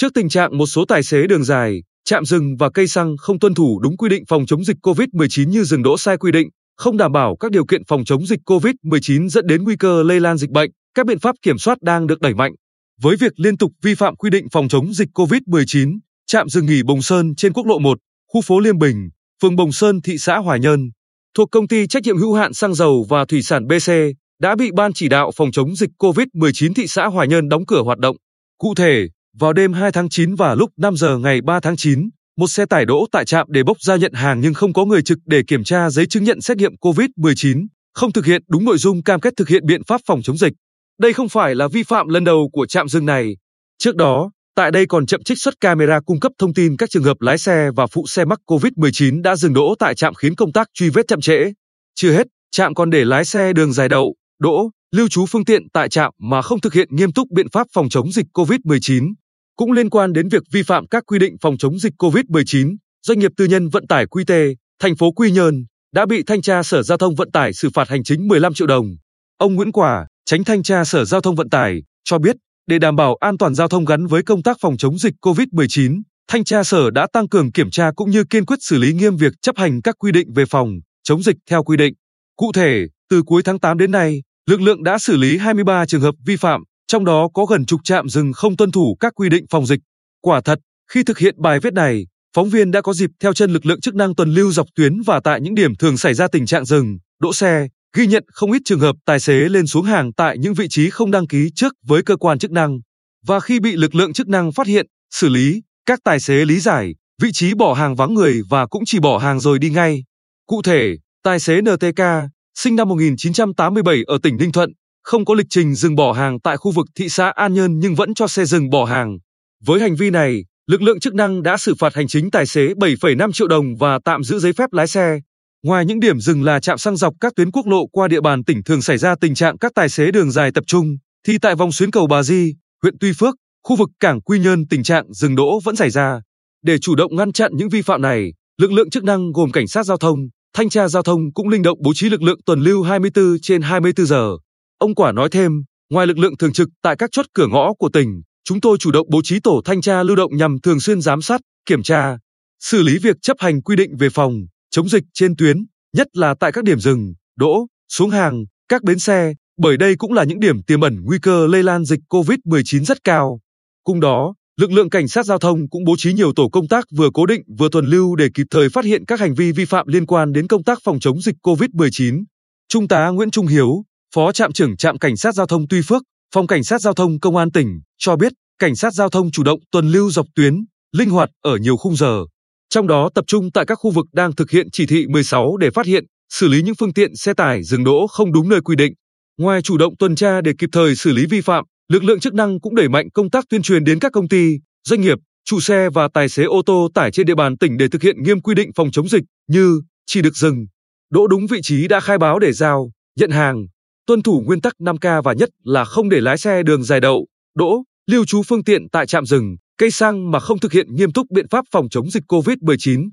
Trước tình trạng một số tài xế đường dài, trạm dừng và cây xăng không tuân thủ đúng quy định phòng chống dịch COVID-19 như dừng đỗ sai quy định, không đảm bảo các điều kiện phòng chống dịch COVID-19 dẫn đến nguy cơ lây lan dịch bệnh, các biện pháp kiểm soát đang được đẩy mạnh. Với việc liên tục vi phạm quy định phòng chống dịch COVID-19, trạm dừng nghỉ Bồng Sơn trên quốc lộ 1, khu phố Liêm Bình, phường Bồng Sơn, thị xã Hòa Nhơn, thuộc công ty trách nhiệm hữu hạn xăng dầu và thủy sản BC, đã bị ban chỉ đạo phòng chống dịch COVID-19 thị xã Hòa Nhơn đóng cửa hoạt động. Cụ thể, vào đêm 2 tháng 9 và lúc 5 giờ ngày 3 tháng 9, một xe tải đỗ tại trạm để bốc ra nhận hàng nhưng không có người trực để kiểm tra giấy chứng nhận xét nghiệm COVID-19, không thực hiện đúng nội dung cam kết thực hiện biện pháp phòng chống dịch. Đây không phải là vi phạm lần đầu của trạm dừng này. Trước đó, tại đây còn chậm trích xuất camera cung cấp thông tin các trường hợp lái xe và phụ xe mắc COVID-19 đã dừng đỗ tại trạm khiến công tác truy vết chậm trễ. Chưa hết, trạm còn để lái xe đường dài đậu, đỗ, lưu trú phương tiện tại trạm mà không thực hiện nghiêm túc biện pháp phòng chống dịch COVID-19. Cũng liên quan đến việc vi phạm các quy định phòng chống dịch COVID-19, doanh nghiệp tư nhân vận tải QT, thành phố Quy Nhơn đã bị thanh tra Sở Giao thông Vận tải xử phạt hành chính 15 triệu đồng. Ông Nguyễn Quả, tránh thanh tra Sở Giao thông Vận tải, cho biết để đảm bảo an toàn giao thông gắn với công tác phòng chống dịch COVID-19, thanh tra Sở đã tăng cường kiểm tra cũng như kiên quyết xử lý nghiêm việc chấp hành các quy định về phòng chống dịch theo quy định. Cụ thể, từ cuối tháng 8 đến nay, lực lượng đã xử lý 23 trường hợp vi phạm, trong đó có gần chục trạm dừng không tuân thủ các quy định phòng dịch. Quả thật, khi thực hiện bài viết này, phóng viên đã có dịp theo chân lực lượng chức năng tuần lưu dọc tuyến và tại những điểm thường xảy ra tình trạng dừng, đỗ xe, ghi nhận không ít trường hợp tài xế lên xuống hàng tại những vị trí không đăng ký trước với cơ quan chức năng. Và khi bị lực lượng chức năng phát hiện, xử lý, các tài xế lý giải, vị trí bỏ hàng vắng người và cũng chỉ bỏ hàng rồi đi ngay. Cụ thể, tài xế NTK, sinh năm 1987 ở tỉnh Ninh Thuận, không có lịch trình dừng bỏ hàng tại khu vực thị xã An Nhơn nhưng vẫn cho xe dừng bỏ hàng. Với hành vi này, lực lượng chức năng đã xử phạt hành chính tài xế 7,5 triệu đồng và tạm giữ giấy phép lái xe. Ngoài những điểm dừng là trạm xăng dọc các tuyến quốc lộ qua địa bàn tỉnh thường xảy ra tình trạng các tài xế đường dài tập trung, thì tại vòng xuyến cầu Bà Di, huyện Tuy Phước, khu vực cảng Quy Nhơn tình trạng dừng đỗ vẫn xảy ra. Để chủ động ngăn chặn những vi phạm này, lực lượng chức năng gồm cảnh sát giao thông, thanh tra giao thông cũng linh động bố trí lực lượng tuần lưu 24 trên 24 giờ. Ông Quả nói thêm, ngoài lực lượng thường trực tại các chốt cửa ngõ của tỉnh, chúng tôi chủ động bố trí tổ thanh tra lưu động nhằm thường xuyên giám sát, kiểm tra, xử lý việc chấp hành quy định về phòng, chống dịch trên tuyến, nhất là tại các điểm dừng, đỗ, xuống hàng, các bến xe, bởi đây cũng là những điểm tiềm ẩn nguy cơ lây lan dịch COVID-19 rất cao. Cùng đó, lực lượng cảnh sát giao thông cũng bố trí nhiều tổ công tác vừa cố định vừa tuần lưu để kịp thời phát hiện các hành vi vi phạm liên quan đến công tác phòng chống dịch COVID-19. Trung tá Nguyễn Trung Hiếu, Phó trạm trưởng trạm cảnh sát giao thông Tuy Phước, phòng cảnh sát giao thông công an tỉnh cho biết, cảnh sát giao thông chủ động tuần lưu dọc tuyến, linh hoạt ở nhiều khung giờ. Trong đó tập trung tại các khu vực đang thực hiện chỉ thị 16 để phát hiện, xử lý những phương tiện xe tải dừng đỗ không đúng nơi quy định. Ngoài chủ động tuần tra để kịp thời xử lý vi phạm, lực lượng chức năng cũng đẩy mạnh công tác tuyên truyền đến các công ty, doanh nghiệp, chủ xe và tài xế ô tô tải trên địa bàn tỉnh để thực hiện nghiêm quy định phòng chống dịch như chỉ được dừng, đỗ đúng vị trí đã khai báo để giao, nhận hàng, tuân thủ nguyên tắc 5K và nhất là không để lái xe đường dài đậu, đỗ, lưu trú phương tiện tại trạm dừng, cây xăng mà không thực hiện nghiêm túc biện pháp phòng chống dịch COVID-19.